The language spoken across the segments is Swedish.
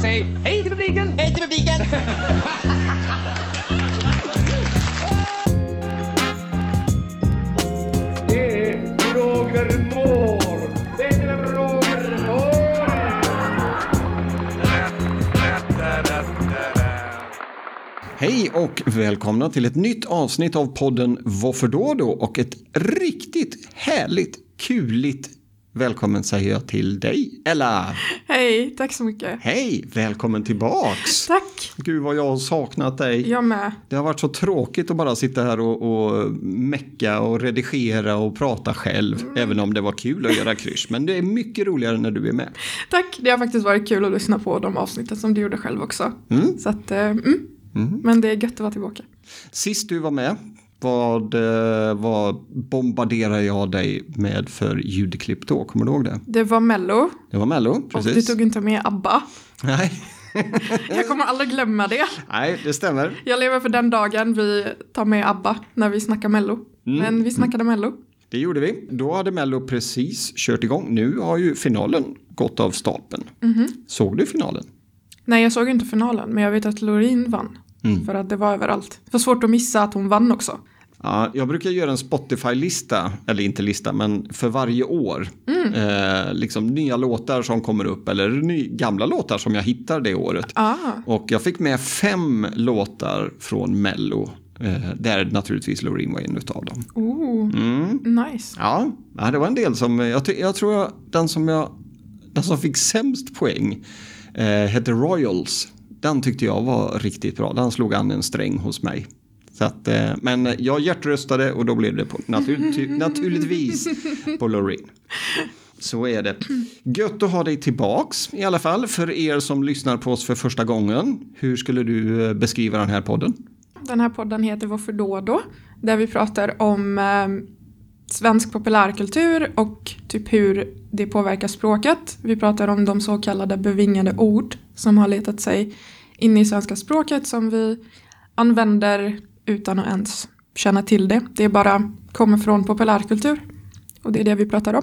Säg hej till publiken! Hej till publiken! Det är Roger Moore! Det är Roger Moore! Hej och välkomna till ett nytt avsnitt av podden Varför då då? Och ett riktigt härligt, kuligt välkommen säger jag till dig, Ella. Hej, tack så mycket. Hej, välkommen tillbaks. Tack, Gud vad jag har saknat dig. jag med. Det har varit så tråkigt att bara sitta här och, och mecka och redigera och prata själv. Även om det var kul att göra kryss. Men det är mycket roligare när du är med. Tack, det har faktiskt varit kul att lyssna på de avsnitten som du gjorde själv också. Mm. Så att, eh, mm. Men det är gött att vara tillbaka. Sist du var med, vad, eh, vad bombarderade jag dig med för ljudklipp då? Kommer du ihåg det? Det var Mello Det var Mello, och du precis. tog inte med ABBA. Nej. Jag kommer aldrig glömma det. Nej, det stämmer. Jag lever för den dagen vi tar med ABBA när vi snackar Mello. Mm. Men vi snackade Mello. Det gjorde vi. Då hade Mello precis kört igång. Nu har ju finalen gått av stapeln. Mhm. Såg du finalen? Nej, jag såg inte finalen, men jag vet att Loreen vann. Mm. För att det var överallt. Det var svårt att missa att hon vann också. Ja, jag brukar göra en Spotify-lista, eller inte lista, men för varje år. Eh, liksom nya låtar som kommer upp eller ny, gamla låtar som jag hittar det året. Ah, Och jag fick med fem låtar från Mello. Eh, där naturligtvis Loreen var en av dem. oh, Mm. nice. Ja, det var en del som, jag, jag tror jag, den som jag, den som fick sämst poäng eh, hette Royals. Den tyckte jag var riktigt bra, den slog an en sträng hos mig. Så att, eh, men jag hjärtröstade och då blev det på, natur, naturligtvis på Loreen. Så är det. Gött att ha dig tillbaks i alla fall. För er som lyssnar på oss för första gången. Hur skulle du eh, beskriva den här podden? Den här podden heter Varför då då? Där vi pratar om eh, svensk populärkultur och typ hur det påverkar språket. Vi pratar om de så kallade bevingade ord som har letat sig in i svenska språket som vi använder utan att ens känna till det. Det bara kommer från populärkultur och det är det vi pratar om.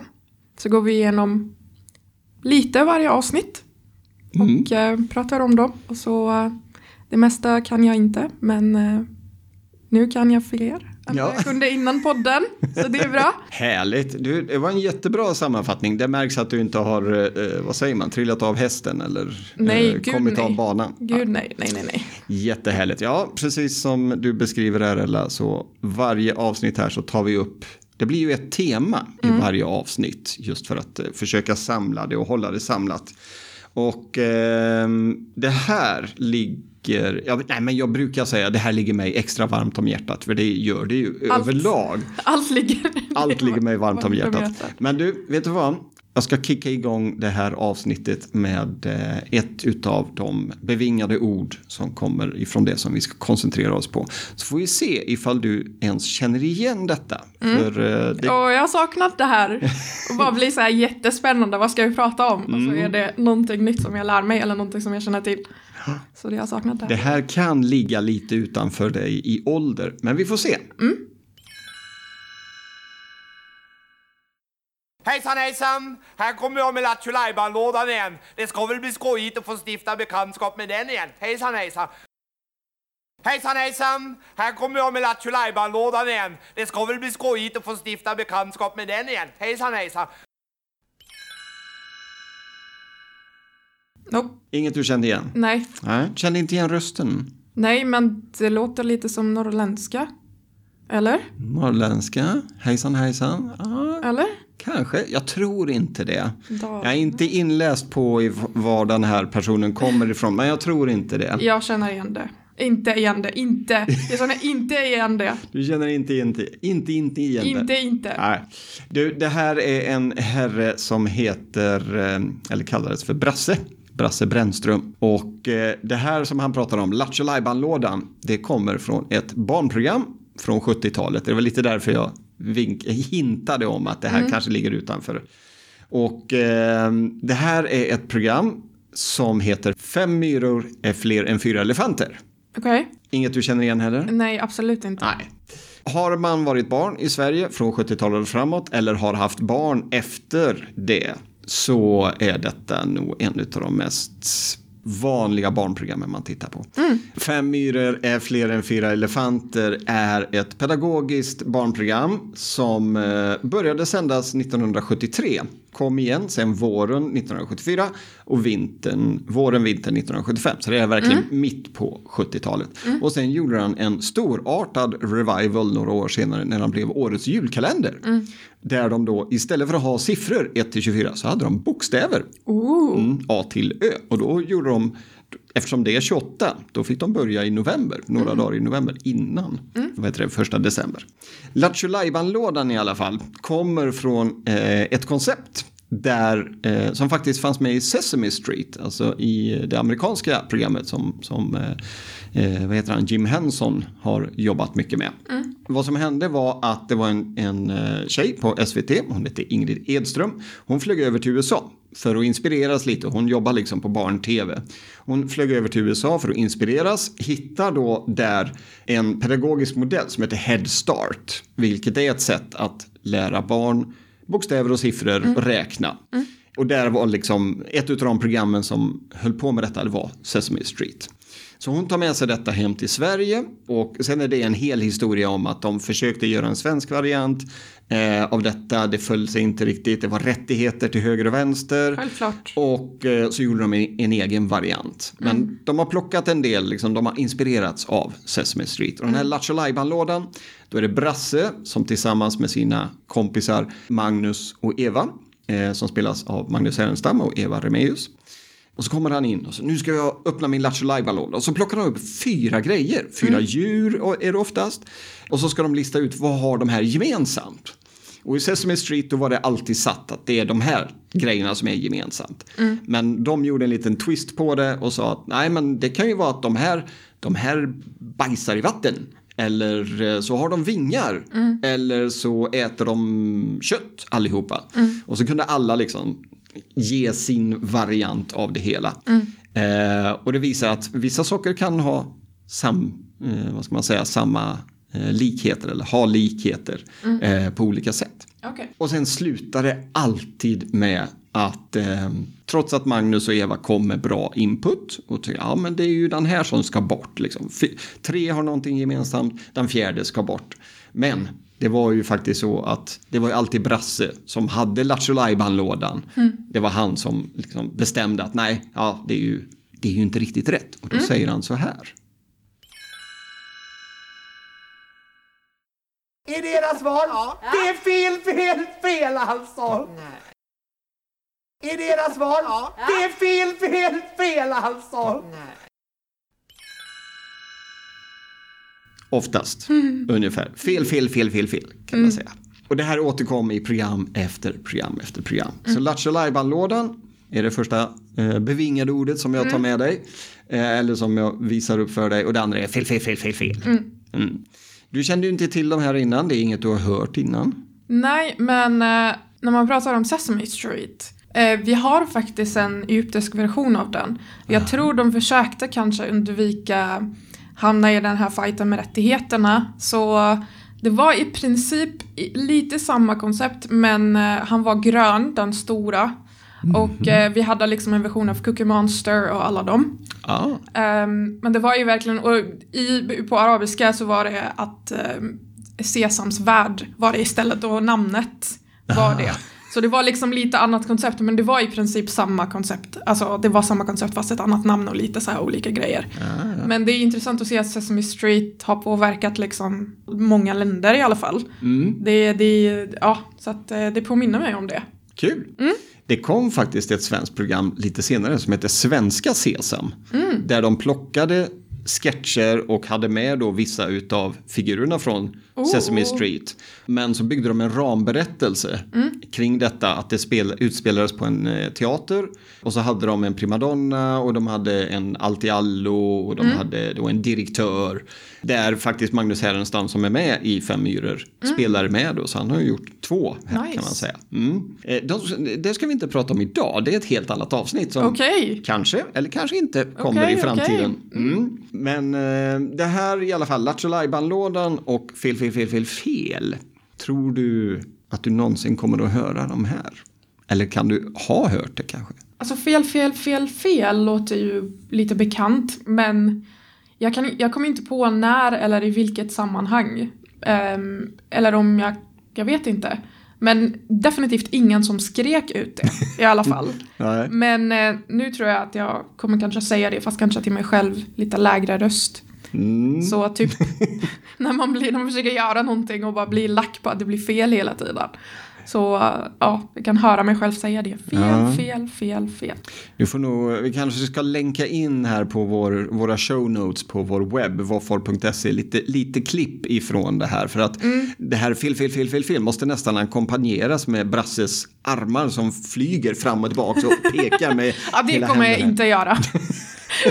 Så går vi igenom lite varje avsnitt och eh, pratar om dem. Och så, eh, det mesta kan jag inte, men eh, nu kan jag fler än Ja. jag kunde innan podden. Så det är bra. Härligt. Du, det var en jättebra sammanfattning. Det märks att du inte har, eh, vad säger man, trillat av hästen eller Nej, eh, kommit nej. av banan. Gud nej, nej, nej, nej. Jättehärligt. Ja, precis som du beskriver här Ella, så varje avsnitt här så tar vi upp det blir ju ett tema i varje avsnitt just för att eh, försöka samla det och hålla det samlat. Och ehm, det här ligger, ja, nej men jag brukar säga det här ligger mig extra varmt om hjärtat för det gör det ju Allt. överlag. Allt ligger, Allt ligger mig varmt om hjärtat. Men du, vet du vad? Jag ska kicka igång det här avsnittet med eh, ett utav de bevingade ord som kommer ifrån det som vi ska koncentrera oss på. Så får vi se ifall du ens känner igen detta. Mm. För eh, det, Och jag har saknat det här. Och bara blir så här jättespännande, vad ska vi prata om? Och Mm. så är det någonting nytt som jag lär mig eller någonting som jag känner till. Så det jag har saknat det det här. kan ligga lite utanför dig i ålder, men vi får se. Hejsan hejsan! Här kommer jag med Lattjo lådan igen. Det ska väl bli skojigt att få stifta bekantskap med den igen. Hejsan hejsan! Hejsan hejsan! Här kommer jag med Lattjo lådan igen. Det ska väl bli skojigt att få stifta bekantskap med den igen. Hejsan hejsan! Nope. Inget du kände igen? Nej. Nej, kände inte igen rösten. Nej, men det låter lite som norrländska. Eller? Norrländska, hejsan hejsan. Ja, Eller? kanske, jag tror inte det. Då. Jag är inte inläst på var den här personen kommer ifrån, men jag tror inte det. Jag känner igen det. Inte igen det, inte. Jag känner inte igen det. Du känner inte inte, inte, inte igen det? Inte, inte. Nej. Du, det här är en herre som heter, eh, eller kallades för Brasse. Brasse Brännström. Och eh, det här som han pratar om, Lattjo lådan det kommer från ett barnprogram från 70-talet. Det var lite därför jag vink, hintade om att det här kanske ligger utanför. Och eh, det här är ett program som heter Fem myror är fler än fyra elefanter. Okej. Inget du känner igen heller? Nej, absolut inte. Nej. har man varit barn i Sverige från 70-talet och framåt eller har haft barn efter det så är detta nog en av de mest vanliga barnprogrammen man tittar på. Fem myror är fler än fyra elefanter är ett pedagogiskt barnprogram som eh, började sändas 1973. Kom igen sen våren 1974 och vintern, våren, vintern 1975. Så det är verkligen mitt på 70-talet. Och sen gjorde han en storartad revival några år senare när han blev årets julkalender. Där de då istället för att ha siffror 1 till 24 så hade de bokstäver. Mm, A till Ö. Och då gjorde de, eftersom det är 28, då fick de börja i november, några dagar i november innan, vad heter det, första december. Lattjo lådan i alla fall kommer från eh, ett koncept där, eh, som faktiskt fanns med i Sesame Street, alltså i det amerikanska programmet som, som eh, eh, vad heter han, Jim Henson har jobbat mycket med. Vad som hände var att det var en, en eh, tjej på SVT, hon hette Ingrid Edström, hon flög över till USA för att inspireras lite. Hon jobbar liksom på barn-tv. Hon flög över till USA för att inspireras, hittar då där en pedagogisk modell som heter Head Start, vilket är ett sätt att lära barn bokstäver och siffror och räkna. Och där var liksom ett av de programmen som höll på med detta, det var Sesame Street. Så hon tar med sig detta hem till Sverige och sen är det en hel historia om att de försökte göra en svensk variant eh, av detta. Det föll sig inte riktigt. Det var rättigheter till höger och vänster. Självklart. Och eh, så gjorde de en, en egen variant. Men de har plockat en del, liksom, de har inspirerats av Sesame Street. Och den här Lattjo lådan då är det Brasse som tillsammans med sina kompisar Magnus och Eva, eh, som spelas av Magnus Härenstam och Eva Remeus. Och så kommer han in och så nu ska jag öppna min Lattjo låda Och så plockar de upp fyra grejer. Fyra djur och- är det oftast. Och så ska de lista ut vad har de här gemensamt. Och i Sesame Street då var det alltid satt att det är de här grejerna som är gemensamt. Men de gjorde en liten twist på det och sa att nej men det kan ju vara att de här, de här bajsar i vatten. Eller eh, så har de vingar. Eller så äter de kött allihopa. Och så kunde alla liksom ge sin variant av det hela. Eh, och det visar att vissa saker kan ha sam, eh, vad ska man säga, samma eh, likheter eller ha likheter eh, på olika sätt. Okej. Och sen slutar det alltid med att eh, trots att Magnus och Eva kom med bra input och tycker ja men det är ju den här som ska bort. Liksom. Tre har någonting gemensamt, den fjärde ska bort. Men det var ju faktiskt så att det var ju alltid Brasse som hade Lattjo lådan Det var han som liksom bestämde att nej, ja, det är ju, det är ju inte riktigt rätt. Och då säger han så här. Är det era svar? Det är fel, fel, fel alltså! Är det era svar? Det är fel, fel, fel alltså! Oftast, ungefär. Fel, fel, fel, fel, fel kan man säga. Och det här återkom i program efter program efter program. Så Lattjo lådan är det första eh, bevingade ordet som jag tar med dig. Eh, eller som jag visar upp för dig. Och det andra är fel, fel, fel, fel, fel. Mm. Du kände ju inte till de här innan, det är inget du har hört innan. Nej, men eh, när man pratar om Sesame Street. Eh, vi har faktiskt en egyptisk version av den. Jag tror de försökte kanske undvika hamna i den här fighten med rättigheterna. Så det var i princip lite samma koncept men eh, han var grön, den stora. Och eh, vi hade liksom en version av Cookie Monster och alla dem. Ja, Ehm, men det var ju verkligen, och i, på arabiska så var det att um, Sesams värld var det istället och namnet var det. Så det var liksom lite annat koncept men det var i princip samma koncept. Alltså det var samma koncept fast ett annat namn och lite så här olika grejer. Men det är intressant att se att Sesame Street har påverkat liksom många länder i alla fall. Det, det, ja, så att eh, det påminner mig om det. kul. Det kom faktiskt ett svenskt program lite senare som heter Svenska Sesam. Där de plockade sketcher och hade med då vissa utav figurerna från Sesame Street. Men så byggde de en ramberättelse kring detta att det spel, utspelades på en eh, teater. Och så hade de en primadonna och de hade en allt-i-allo och de hade då en direktör. Där faktiskt Magnus Härenstam som är med i Fem myror spelar med då. Så han har ju gjort två här Nice. kan man säga. Mm. Eh, De, det ska vi inte prata om idag. Det är ett helt annat avsnitt som Okej. kanske eller kanske inte kommer Okej, i framtiden. okej. Men eh, det här i alla fall, Lattjo lådan och Fel, fel, fel, fel, fel. Tror du att du någonsin kommer att höra de här? Eller kan du ha hört det kanske? Alltså fel, fel, fel, fel låter ju lite bekant men jag, kan, jag kommer inte på när eller i vilket sammanhang. Um, eller om jag, jag vet inte. Men definitivt ingen som skrek ut det i alla fall. Men eh, nu tror jag att jag kommer kanske säga det fast kanske till mig själv lite lägre röst. Mm. Så typ när man, blir, när man försöker göra någonting och bara blir lack på att det blir fel hela tiden. Så ja, jag kan höra mig själv säga det. Fel, Ja. fel, fel, fel. Du får nog, vi kanske ska länka in här på vår, våra show notes på vår webb, vårfor.se, lite, lite klipp ifrån det här. För att Mm. det här fel, fel, fel, fel, fel måste nästan ackompanjeras med Brasses armar som flyger fram och tillbaka och pekar med Ja, det kommer jag inte göra.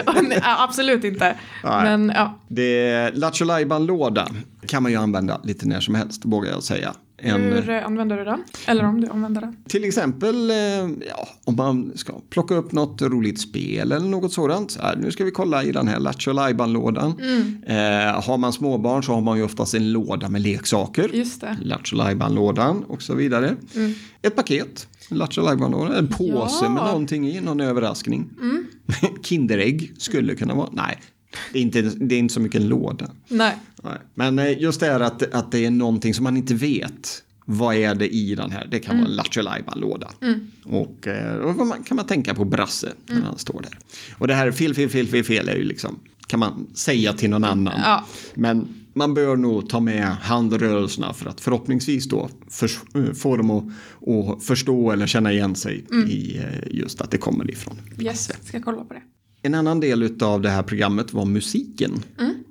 Absolut inte. Nej. Men ja, Det är Lattjo låda kan man ju använda lite när som helst, vågar jag säga. En, hur eh, använder du den? Eller om du använder den? Till exempel eh, ja, om man ska plocka upp något roligt spel eller något sådant. Så här, nu ska vi kolla i den här Lattjo lådan eh, Har man småbarn så har man ju oftast en låda med leksaker. Just det. Lattjo lådan och så vidare. Ett paket, Lattjo låda en påse Ja. med någonting i, någon överraskning. Kinderägg skulle kunna vara, nej. Det är, inte, det är inte så mycket en låda. Nej. Nej. Men eh, just det här att, att det är någonting som man inte vet. Vad är det i den här? Det kan Mm. vara en Lattjo låda Och eh, då kan man, tänka på Brasse när Mm. han står där. Och det här fel, fel, fel, fel, fel är ju liksom, kan man säga till någon annan. Ja. Men man bör nog ta med handrörelserna för att förhoppningsvis då för, eh, få dem att, att förstå eller känna igen sig Mm. i just att det kommer ifrån. Yes, ska kolla på det. En annan del av det här programmet var musiken.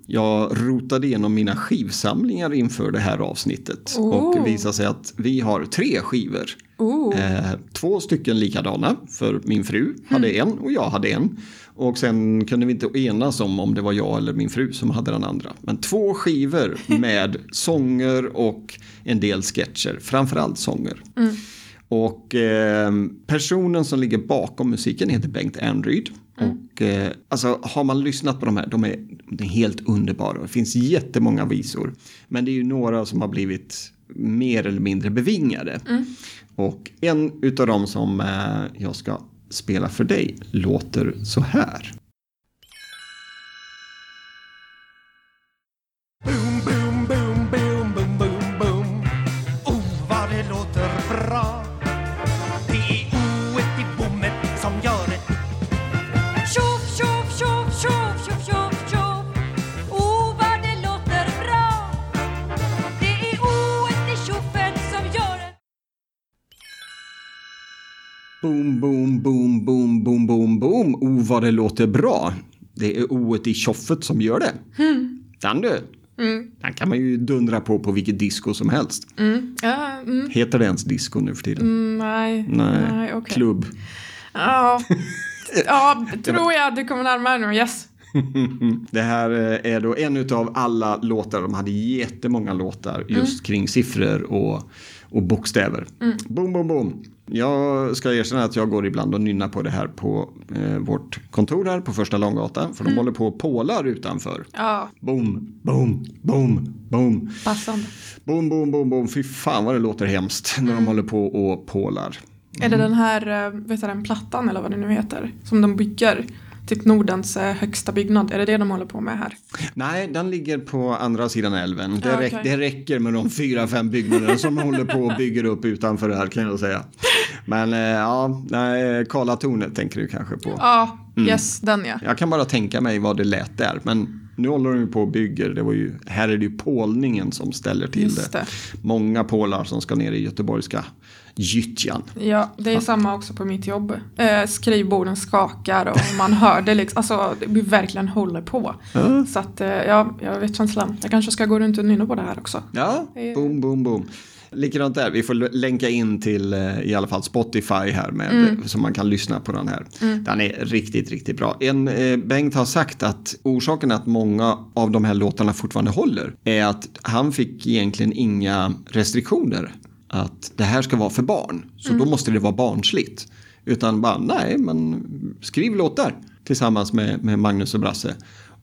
Jag rotade igenom mina skivsamlingar inför det här avsnittet. Oh. Och det visade sig att vi har tre skivor. Oh. Eh, två stycken likadana, för min fru hade en och jag hade en. Och sen kunde vi inte enas om om det var jag eller min fru som hade den andra. Men två skivor med sånger och en del sketcher, framförallt sånger. Och eh, personen som ligger bakom musiken heter Bengt Ernryd. Och eh, alltså har man lyssnat på de här, de är, de är helt underbara. Det finns jättemånga visor. Men det är ju några som har blivit mer eller mindre bevingade. Och en utav dem som eh, jag ska spela för dig låter så här. Det låter bra. Det är oet i tjoffet som gör det. Den du. Den kan man ju dundra på på vilket disco som helst. Ja, mm, Heter det ens disco nu för tiden? mm, nej. Nej, nej okej. klubb. Ja, ja, tror jag du kommer närmare nu. Yes. Det här eh, är då en av alla låtar. De hade jättemånga låtar just kring siffror och, och bokstäver. Boom, boom, boom. Jag ska erkänna att jag går ibland och nynnar på det här på eh, vårt kontor här på första Långgatan. För de håller på och pålar utanför. Ja, Boom, boom, boom, boom. passande. Boom, boom, boom, boom. Fy fan vad det låter hemskt när de håller på och pålar. Är det den här, eh, vet du, den plattan eller vad det nu heter, som de bygger? Typ Nordens eh, högsta byggnad. Är det det de håller på med här? Nej, den ligger på andra sidan älven. Det, Ja, räck, okej. det räcker med de fyra, fem byggnaderna som håller på och bygger upp utanför det här kan jag säga. Men eh, ja, nej, Karlatornet tänker du kanske på. Ja, yes, den ja. Jag kan bara tänka mig vad det lät där. Men nu håller de ju på och bygger. Det var ju, här är det ju pålningen som ställer till det. det. Många pålar som ska ner i göteborgska gyttjan. Ja, det är samma också på mitt jobb. Eh, skrivborden skakar och man hör det liksom. Alltså, vi verkligen håller på. Så att, eh, ja, jag vet känslan. Jag kanske ska gå runt och nynna på det här också. Ja, Det- boom, boom, boom. Likadant där, vi får länka in till eh, i alla fall Spotify här med, så man kan lyssna på den här. Den är riktigt, riktigt bra. En, eh, Bengt har sagt att orsaken att många av de här låtarna fortfarande håller är att han fick egentligen inga restriktioner. Att det här ska vara för barn, så då måste det vara barnsligt. Utan bara, nej, men skriv låtar tillsammans med, med Magnus och Brasse.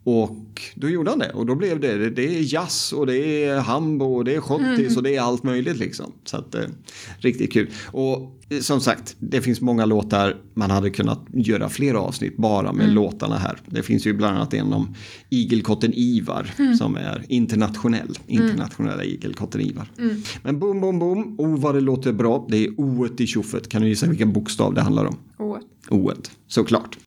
Och då gjorde han det och då blev det, det är jazz och det är hambo och det är schottis och det är allt möjligt liksom. Så att eh, riktigt kul. Och eh, som sagt, det finns många låtar man hade kunnat göra flera avsnitt bara med låtarna här. Det finns ju bland annat en om igelkotten Ivar som är internationell. Internationella igelkotten Ivar. Men boom, boom, boom. Oh vad det låter bra. Det är o i tjoffet. Kan du gissa vilken bokstav det handlar om? Åh. o såklart.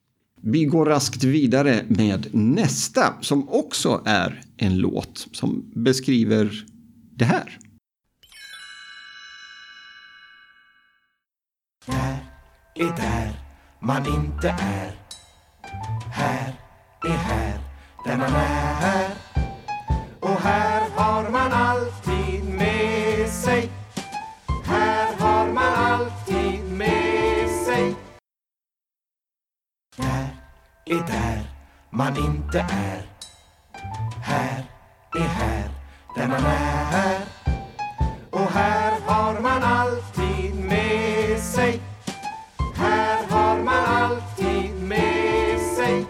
Vi går raskt vidare med nästa som också är en låt som beskriver det här. Där är där man inte är. Här är här där man är. Och här har man man inte är. Här är här där man är här. Och här har man alltid med sig. Här har man alltid med sig.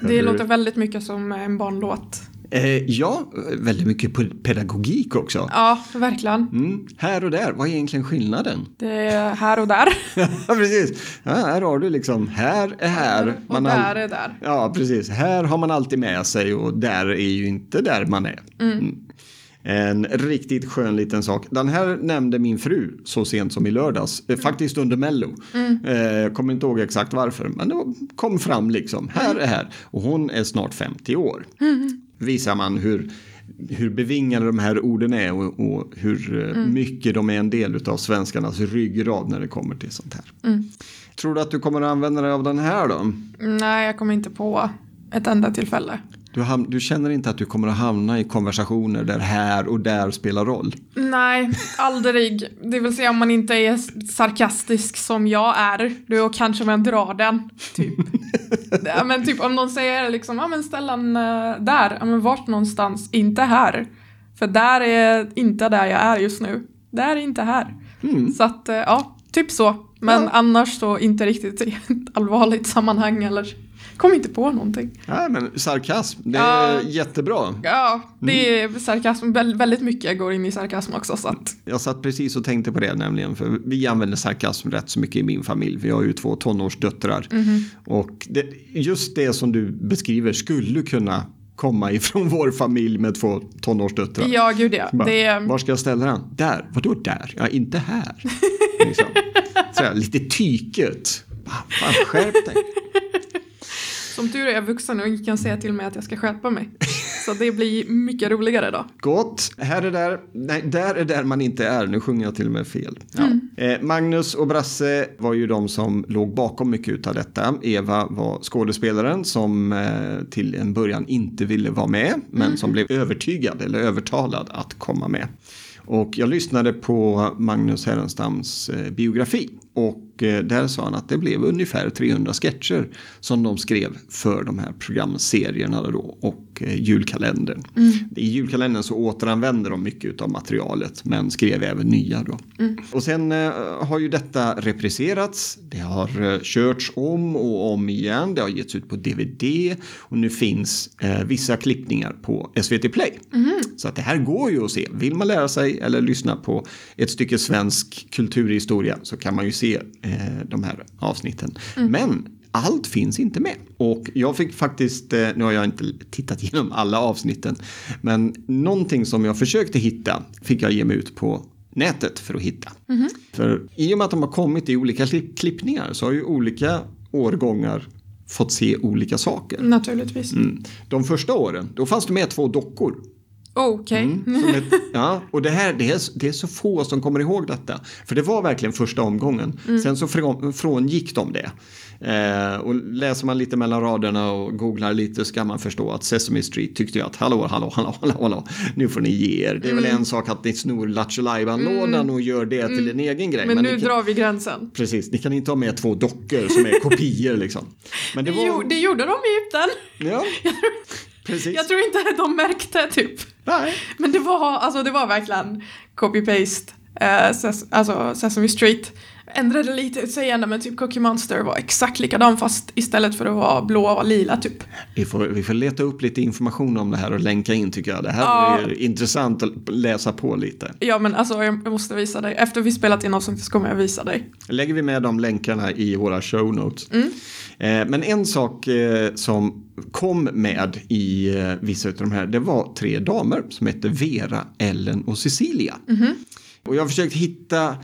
Det låter väldigt mycket som en barnlåt. Eh, ja, väldigt mycket pe- pedagogik också. Ja, verkligen. Mm. Här och där, vad är egentligen skillnaden? Det är här och där. Ja, precis. Ja, här har du liksom, här är här. Och har- där är där. Ja, precis. Här har man alltid med sig och där är ju inte där man är. Mm. En riktigt skön liten sak. Den här nämnde min fru så sent som i lördags. eh, Faktiskt under Mello. Eh, kommer inte ihåg exakt varför. Men det kom fram liksom. Här är här. Och hon är snart 50 år. Visar man hur, hur bevingade de här orden är och, och hur eh, mycket de är en del av svenskarnas ryggrad när det kommer till sånt här. Tror du att du kommer att använda dig av den här då? Nej, jag kommer inte på ett enda tillfälle. Du, ham- du känner inte att du kommer att hamna i konversationer där här och där spelar roll? Nej, aldrig. Det vill säga om man inte är sarkastisk som jag är, då kanske man drar den. Typ. ja, men typ om någon säger liksom, ja men ställ den eh, där, ja men vart någonstans? Inte här. För där är inte där jag är just nu. Där är inte här. Så att, eh, ja, typ så. Men annars så inte riktigt i ett allvarligt sammanhang eller kom inte på någonting. Nej, men sarkasm, det Ja. är jättebra. Ja, det är sarkasm, Väl- väldigt mycket går in i sarkasm också så att Jag satt precis och tänkte på det nämligen, för vi använder sarkasm rätt så mycket i min familj. Vi har ju två tonårsdöttrar. Och det, just det som du beskriver skulle kunna komma ifrån vår familj med två tonårsdöttrar. Ja, gud ja. Bara, Det, Var ska jag ställa den? Där. Vadå där? Ja, inte här. liksom. Så här, lite tyket. Fan, skärp dig. som tur är jag vuxen och kan säga till mig att jag ska skärpa mig. Så det blir mycket roligare då. Gott. Här är där. Nej, där är där man inte är. Nu sjunger jag till och med fel. Ja. Eh, Magnus och Brasse var ju de som låg bakom mycket av detta. Eva var skådespelaren som eh, till en början inte ville vara med, men som blev övertygad eller övertalad att komma med. Och jag lyssnade på Magnus Härenstams eh, biografi och där sa han att det blev ungefär 300 sketcher som de skrev för de här programserierna då och eh, julkalendern. I julkalendern så återanvänder de mycket av materialet men skrev även nya då. Och sen eh, har ju detta repriserats. Det har eh, körts om och om igen. Det har getts ut på DVD och nu finns eh, vissa klippningar på SVT Play. Så att det här går ju att se. Vill man lära sig eller lyssna på ett stycke svensk kulturhistoria så kan man ju se eh, de här avsnitten. Men allt finns inte med. Och jag fick faktiskt, eh, nu har jag inte tittat igenom alla avsnitten, men någonting som jag försökte hitta fick jag ge mig ut på nätet för att hitta. För i och med att de har kommit i olika klipp- klippningar så har ju olika årgångar fått se olika saker. Naturligtvis. Mm. De första åren, då fanns det med två dockor. Okej. Som ett, ja, och det här, det är, det är så få som kommer ihåg detta. För det var verkligen första omgången. Sen så från, frångick de det. Eh, och läser man lite mellan raderna och googlar lite så kan man förstå att Sesame Street tyckte ju att hallå, hallå, hallå, hallå, hallå, nu får ni ge er. Det är väl en sak att ni snor Lattjo lådan och gör det till en egen grej. Men, ni nu kan, drar vi gränsen. Precis, ni kan inte ha med två dockor som är kopior liksom. Men det Det, var... jo, det gjorde de i Egypten. Ja, precis. Jag tror inte de märkte typ. Nej. Men det var, alltså, det var verkligen copy-paste eh, ses, alltså Sesame Street. Ändrade lite utseende men typ Cookie Monster var exakt likadan fast istället för att vara blå var lila typ. Vi får, vi får leta upp lite information om det här och länka in tycker jag. Det här Ja. är intressant att läsa på lite. Ja men alltså jag måste visa dig. Efter vi spelat in avsnittet så kommer jag visa dig. Lägger vi med de länkarna i våra show notes. Mm. Eh, men en sak eh, som kom med i eh, vissa av de här, det var tre damer som hette Vera, Ellen och Cecilia. Mhm. Och jag har försökt hitta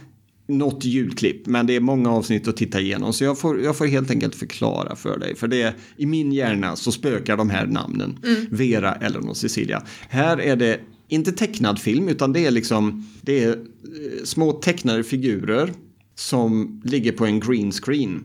något ljudklipp, men det är många avsnitt att titta igenom. Så jag får, jag får helt enkelt förklara för dig. För det är, i min hjärna så spökar de här namnen. Mm. Vera, Ellen och Cecilia. Här är det inte tecknad film, utan det är liksom det är, eh, små tecknade figurer som ligger på en green screen.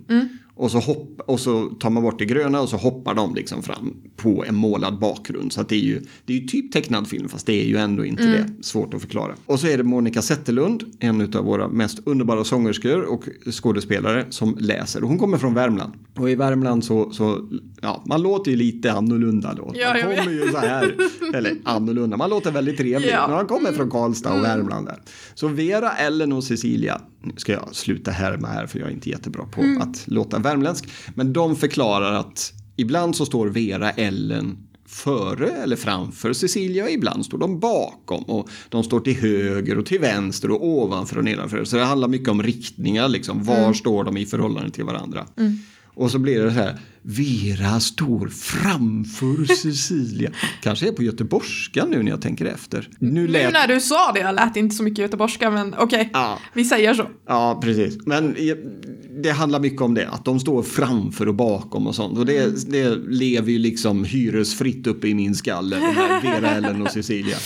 Och, så hopp, och så tar man bort det gröna och så hoppar de liksom fram på en målad bakgrund. Så att det är ju, det är ju typ tecknad film fast det är ju ändå inte det. Svårt att förklara. Och så är det Monica Zetterlund, en av våra mest underbara sångerskor och skådespelare som läser. Och hon kommer från Värmland. Och i Värmland så, så ja, man låter ju lite annorlunda då. Ja, man kommer ju så här, eller annorlunda, man låter väldigt trevlig. Ja. Men man kommer från Karlstad och Värmland där. Så Vera, Ellen och Cecilia, ska jag sluta härma här för jag är inte jättebra på att låta värmländsk. Men de förklarar att ibland så står Vera, Ellen före eller framför Cecilia och ibland står de bakom och de står till höger och till vänster och ovanför och nedanför. Så det handlar mycket om riktningar, liksom. var står de i förhållande till varandra. Och så blir det så här, Vera står framför Cecilia. Kanske är på göteborgska nu när jag tänker efter. Nu Nu lät... när du sa det lät inte så mycket göteborgska men okej, Ja. vi säger så. Ja, precis. Men eh, det handlar mycket om det, att de står framför och bakom och sånt. Och det, det lever ju liksom hyresfritt uppe i min skalle, de här Vera, Ellen och Cecilia.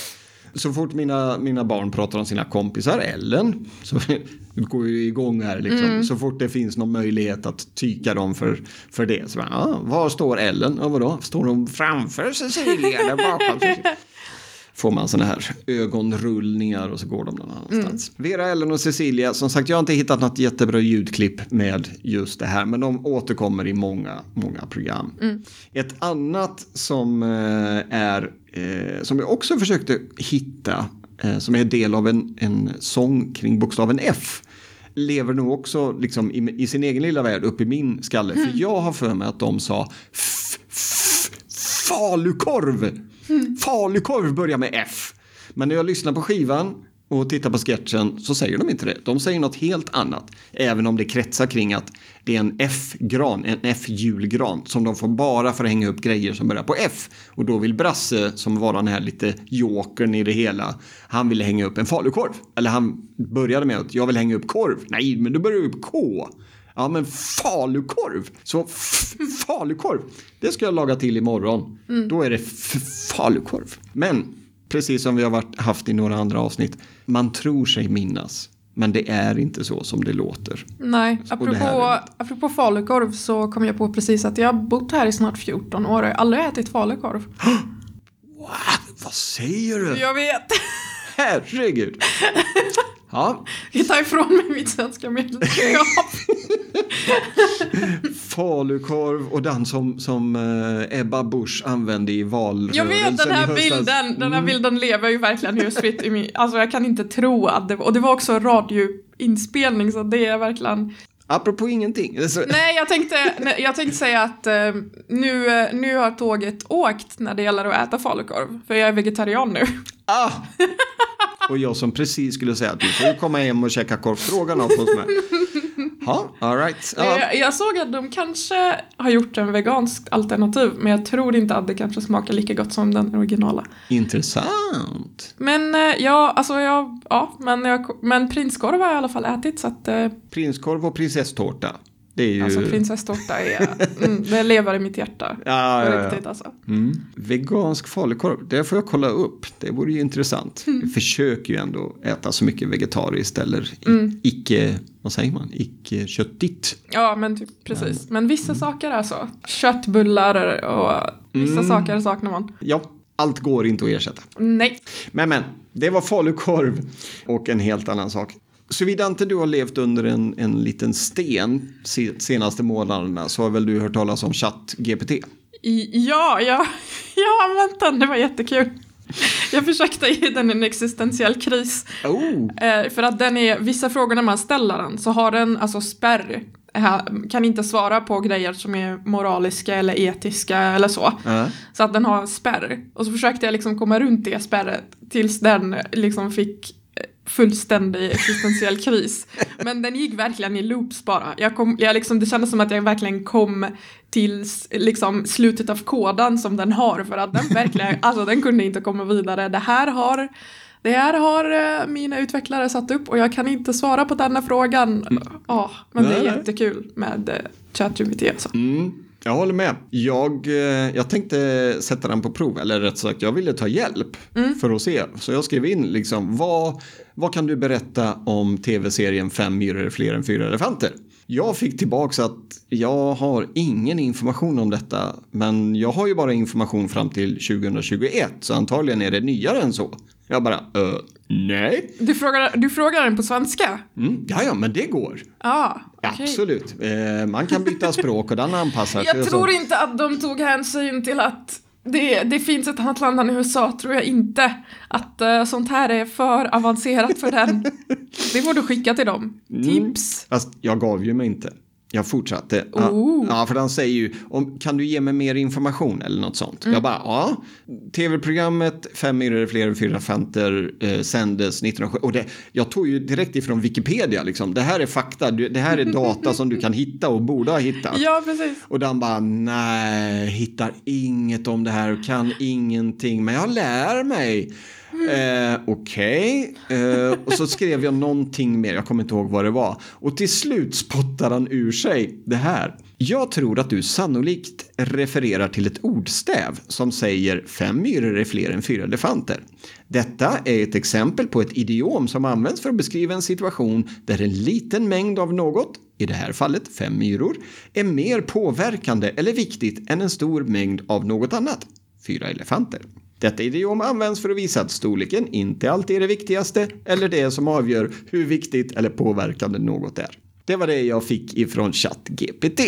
Så fort mina, mina barn pratar om sina kompisar, Ellen, så det går ju igång här liksom. Så fort det finns någon möjlighet att tyka dem för, för det. Så bara, ah, var står Ellen? Ja, vadå? Står hon framför Cecilia eller bakom Cecilia? får man såna här ögonrullningar och så går de någon annanstans. Vera, Ellen och Cecilia, som sagt jag har inte hittat något jättebra ljudklipp med just det här men de återkommer i många, många program. Ett annat som eh, är, eh, som jag också försökte hitta, eh, som är del av en, en sång kring bokstaven F lever nog också liksom i, i sin egen lilla värld upp i min skalle. För jag har för mig att de sa f, f, falukorv. Mm. Falukorv börjar med F. Men när jag lyssnar på skivan och tittar på sketchen så säger de inte det. De säger något helt annat. Även om det kretsar kring att det är en F-gran, en F-julgran som de får bara för att hänga upp grejer som börjar på F. Och då vill Brasse, som var den här lite jokern i det hela, han ville hänga upp en falukorv. Eller han började med att jag vill hänga upp korv. Nej, men då börjar du upp K. Ja, men falukorv. Så falukorv, det ska jag laga till imorgon. Då är det falukorv. Men precis som vi har varit, haft i några andra avsnitt, man tror sig minnas. Men det är inte så som det låter. Nej, apropå, är- apropå falukorv så kom jag på precis att jag har bott här i snart 14 år och jag har aldrig ätit falukorv. Vad säger du? Jag vet! Herregud. Ja, Jag tar ifrån mig mitt svenska medlemskap. falukorv och den som, som eh, Ebba Busch använde i valrörelsen Jag vet den här bilden, den här bilden lever ju verkligen just fritt i min, alltså jag kan inte tro att det och det var också radioinspelning så det är verkligen Apropå ingenting. Nej, jag tänkte, jag tänkte säga att eh, nu, eh, nu har tåget åkt när det gäller att äta falukorv. För jag är vegetarian nu. Ah! Och jag som precis skulle säga att du får komma hem och käka korv stroganoff hos mig. Ja, all right. Ja. Jag, jag såg att de kanske har gjort en veganskt alternativ, men jag tror inte att det kanske smakar lika gott som den originala. Intressant. Men eh, ja, alltså jag, ja, men, jag, men prinskorv har jag i alla fall ätit så att eh, Prinskorv och prinsesstårta. Det är ju... alltså prinsesstårta är, mm, det lever i mitt hjärta. Ja, ja, ja. riktigt alltså. Mm. Vegansk falukorv, det får jag kolla upp. Det vore ju intressant. Mm. Vi försöker ju ändå äta så mycket vegetariskt eller i- Mm. icke, vad säger man, icke köttigt. Ja, men typ precis. Men vissa saker är så. Köttbullar och vissa Mm. saker saknar man. Ja, allt går inte att ersätta. Nej. Men men, det var falukorv och en helt annan sak. Såvida inte du har levt under en, en liten sten se- senaste månaderna så har väl du hört talas om ChatGPT? Ja, ja, jag har använt den. Det var jättekul. Jag försökte ge den en existentiell kris. Oh, Eh, för att den är, vissa frågor när man ställer den så har den alltså spärr. Eh, kan inte svara på grejer som är moraliska eller etiska eller så. Ja. Så att den har spärr. Och så försökte jag liksom komma runt det spärret tills den liksom fick fullständig existentiell kris. Men den gick verkligen i loops bara. Jag kom, jag liksom, det kändes som att jag verkligen kom till liksom, slutet av kodan som den har för att den verkligen, alltså den kunde inte komma vidare. Det här har det här har eh, mina utvecklare satt upp och jag kan inte svara på denna frågan. Ja, men det är Nej. jättekul med eh, ChatGPT alltså. Mm, jag håller med. Jag, eh, jag tänkte sätta den på prov, eller rätt sagt, jag ville ta hjälp för att se. Så jag skrev in liksom, vad, vad kan du berätta om tv-serien Fem myror är fler än fyra elefanter? Jag fick tillbaks att jag har ingen information om detta, men jag har ju bara information fram till 2021, så antagligen är det nyare än så. Jag bara, uh, nej. Du frågar, du frågar den på svenska? Mm, ja, ja, men det går. Ja, okej. Absolut. Eh, man kan byta språk och den anpassar sig. Jag tror inte att de tog hänsyn till att det, det finns ett annat land än USA, tror jag inte. Att eh, sånt här är för avancerat för den. Det får du skicka till dem. Mm. Tips. Fast jag gav ju mig inte. Jag fortsatte. Ja, Oh. ja, för han säger ju, om, kan du ge mig mer information eller något sånt? Mm. Jag bara, ja. Tv-programmet Fem myror fler än fyra elefanter eh, sändes 1907. Och det, jag tog ju direkt ifrån Wikipedia liksom. Det här är fakta, det här är data som du kan hitta och borde ha hittat. Ja, precis. Och den bara, nej, hittar inget om det här och kan ingenting, men jag lär mig. Eh, Okej, eh, och så skrev jag någonting mer, jag kommer inte ihåg vad det var. Och till slut spottar han ur sig det här. Jag tror att du sannolikt refererar till ett ordstäv som säger fem myror är fler än fyra elefanter. Detta är ett exempel på ett idiom som används för att beskriva en situation där en liten mängd av något, i det här fallet fem myror, är mer påverkande eller viktigt än en stor mängd av något annat, fyra elefanter. Detta idiom används för att visa att storleken inte alltid är det viktigaste eller det som avgör hur viktigt eller påverkande något är. Det var det jag fick ifrån ChatGPT.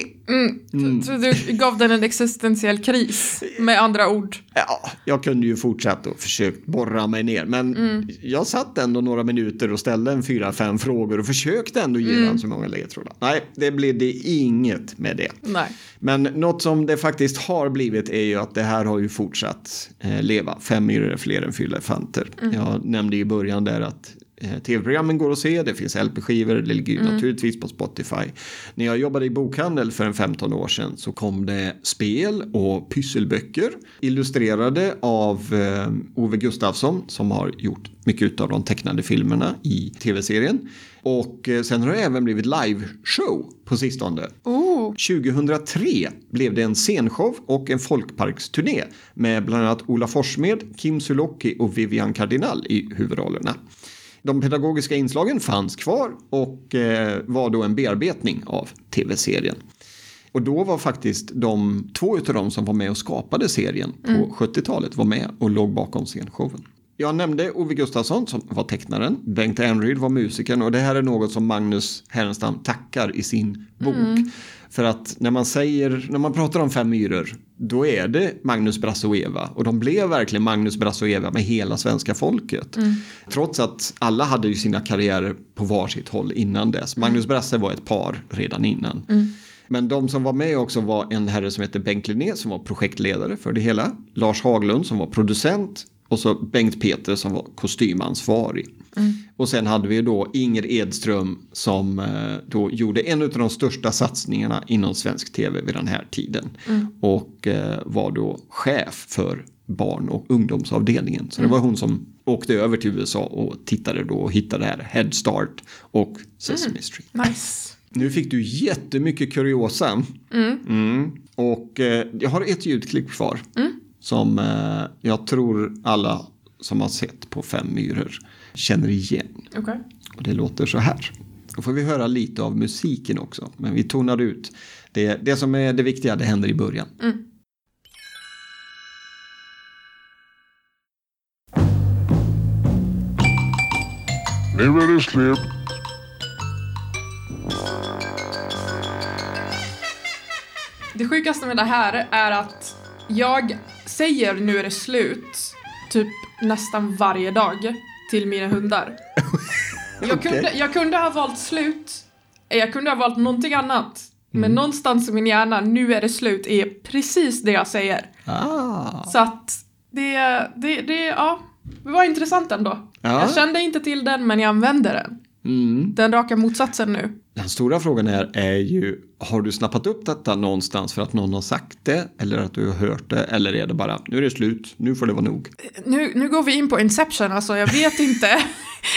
Så, så du gav den en existentiell kris, med andra ord. Ja, jag kunde ju fortsatt och försökt borra mig ner, men jag satt ändå några minuter och ställde en fyra, fem frågor och försökte ändå ge den så många ledtrådar. Nej, det blev det inget med det. Nej. Men något som det faktiskt har blivit är ju att det här har ju fortsatt eh, leva. Fem myror är fler än fyra elefanter. Jag nämnde i början där att tv-programmen går att se, det finns LP-skivor, det ligger ju naturligtvis på Spotify. När jag jobbade i bokhandel för en 15 år sedan så kom det spel och pysselböcker illustrerade av eh, Ove Gustafsson som har gjort mycket av de tecknade filmerna i tv-serien. Och eh, sen har det även blivit liveshow på sistone. Oh, 2003 blev det en scenshow och en folkparksturné med bland annat Ola Forssmed, Kim Sulocki och Vivian Cardinal i huvudrollerna. De pedagogiska inslagen fanns kvar och eh, var då en bearbetning av tv-serien. Och då var faktiskt de två utav dem som var med och skapade serien på 70-talet var med och låg bakom scenshowen. Jag nämnde Ove Gustafsson som var tecknaren, Bengt Enryd var musikern och det här är något som Magnus Härenstam tackar i sin bok. För att när man säger, när man pratar om fem myror, då är det Magnus Brasse och Eva. Och de blev verkligen Magnus Brasse och Eva med hela svenska folket. Trots att alla hade ju sina karriärer på varsitt håll innan dess. Magnus Brasse var ett par redan innan. Men de som var med också var en herre som heter Bengt Linné som var projektledare för det hela. Lars Haglund som var producent och så Bengt Peter som var kostymansvarig. Och sen hade vi då Inger Edström som eh, då gjorde en av de största satsningarna inom svensk tv vid den här tiden. Och eh, var då chef för barn och ungdomsavdelningen. Så det var hon som åkte över till USA och tittade då och hittade här Head Start och Sesame Street. nice. Nu fick du jättemycket kuriosa. Mm. Och eh, jag har ett ljudklipp kvar. Som eh, jag tror alla som har sett på Fem myror känner igen. Okej. Och det låter så här. Då får vi höra lite av musiken också. Men vi tonar ut. Det, det som är det viktiga, det händer i början. Nu är det slut. Det sjukaste med det här är att jag säger nu är det slut typ nästan varje dag till mina hundar. Jag, kunde, jag kunde ha valt slut, jag kunde ha valt någonting annat. Mm. Men någonstans i min hjärna, nu är det slut, är precis det jag säger. Ah. Så att det, det, det, ja, det var intressant ändå. Ja. Jag kände inte till den, men jag använde den. Mm. Den raka motsatsen nu. Den stora frågan är, är ju, har du snappat upp detta någonstans för att någon har sagt det? Eller att du har hört det? Eller är det bara, nu är det slut, nu får det vara nog? Nu, nu går vi in på Inception, alltså jag vet inte.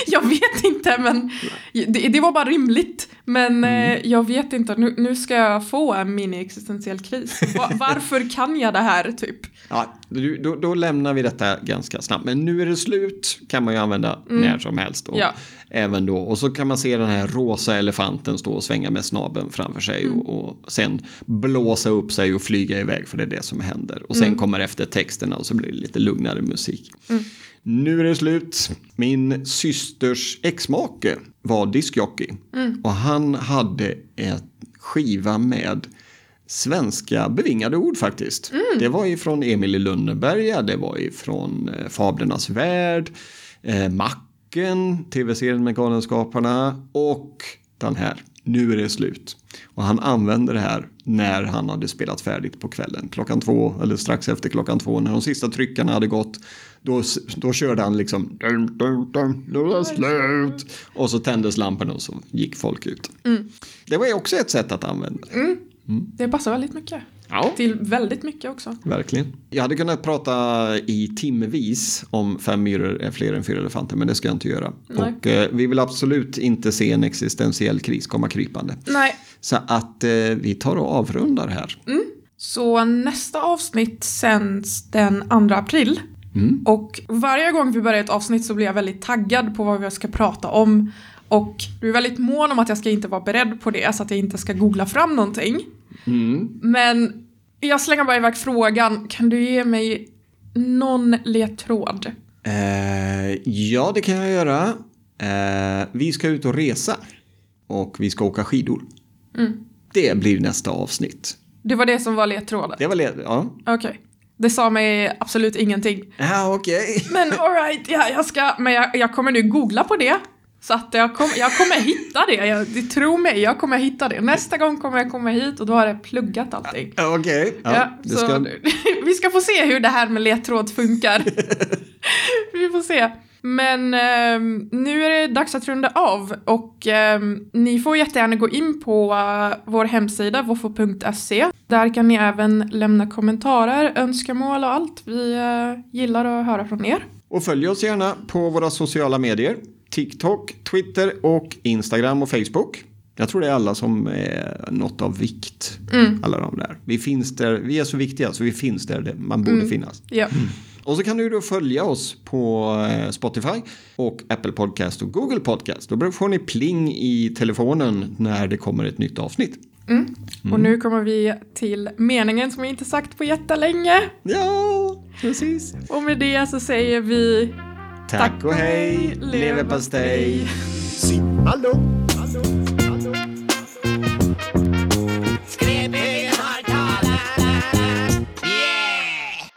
jag vet inte, men det, det var bara rimligt. Men eh, jag vet inte, nu, nu ska jag få en mini-existentiell kris. Va, varför kan jag det här, typ? Ja, då, då lämnar vi detta ganska snabbt. Men nu är det slut kan man ju använda när som helst. Och, Ja. även då. och så kan man se den här rosa elefanten stå och svänga med snabeln framför sig och, och sen blåsa upp sig och flyga iväg för det är det som händer. Och sen kommer efter texterna och så blir det lite lugnare musik. Nu är det slut. Min systers exmake var diskjockey och han hade ett skiva med svenska bevingade ord faktiskt. Det var ifrån Emil i Lönneberga, det var ifrån eh, Fablernas värld, eh, Macken, tv-serien med Galenskaparna och den här. Nu är det slut. Och han använde det här när han hade spelat färdigt på kvällen. Klockan två, eller strax efter klockan två, när de sista tryckarna hade gått. Då, då körde han liksom... Dun, nu är det slut. Och så tändes lamporna och så gick folk ut. Det var ju också ett sätt att använda. Det passar väldigt mycket. Ja. Till väldigt mycket också. Verkligen. Jag hade kunnat prata i timvis om fem myror är fler än fyra elefanter, men det ska jag inte göra. Nej. Och eh, vi vill absolut inte se en existentiell kris komma krypande. Nej. Så att eh, vi tar och avrundar här. Så nästa avsnitt sänds den 2 april. Och varje gång vi börjar ett avsnitt så blir jag väldigt taggad på vad vi ska prata om. Och du är väldigt mån om att jag ska inte vara beredd på det så att jag inte ska googla fram någonting. Men jag slänger bara iväg frågan, kan du ge mig någon ledtråd? Eh, ja, det kan jag göra. Eh, vi ska ut och resa. Och vi ska åka skidor. Det blir nästa avsnitt. Det var det som var ledtråden? Det var led... Ja, Okej. Det sa mig absolut ingenting. ah, okej. Men alright, ja, jag ska, men jag, jag kommer nu googla på det. Så att jag, kom, jag kommer hitta det, jag, det, tro mig, jag kommer hitta det. Nästa gång kommer jag komma hit och då har jag pluggat allting. Okej. Ja, Ja, så ska... vi ska få se hur det här med ledtråd funkar. vi får se. Men ehm, nu är det dags att runda av och ehm, ni får jättegärna gå in på eh, vår hemsida woffo.se. Där kan ni även lämna kommentarer, önskemål och allt. Vi eh, gillar att höra från er. Och följ oss gärna på våra sociala medier. TikTok, Twitter och Instagram och Facebook. Jag tror det är alla som är något av vikt. Alla de där. Vi finns där, vi är så viktiga så vi finns där man borde finnas. Ja. Och så kan du då följa oss på eh, Spotify och Apple Podcast och Google Podcast. Då får ni pling i telefonen när det kommer ett nytt avsnitt. Och nu kommer vi till meningen som vi inte sagt på jättelänge. Ja, precis. Och med det så säger vi Tack och hej, leverpastej. Simma lugnt.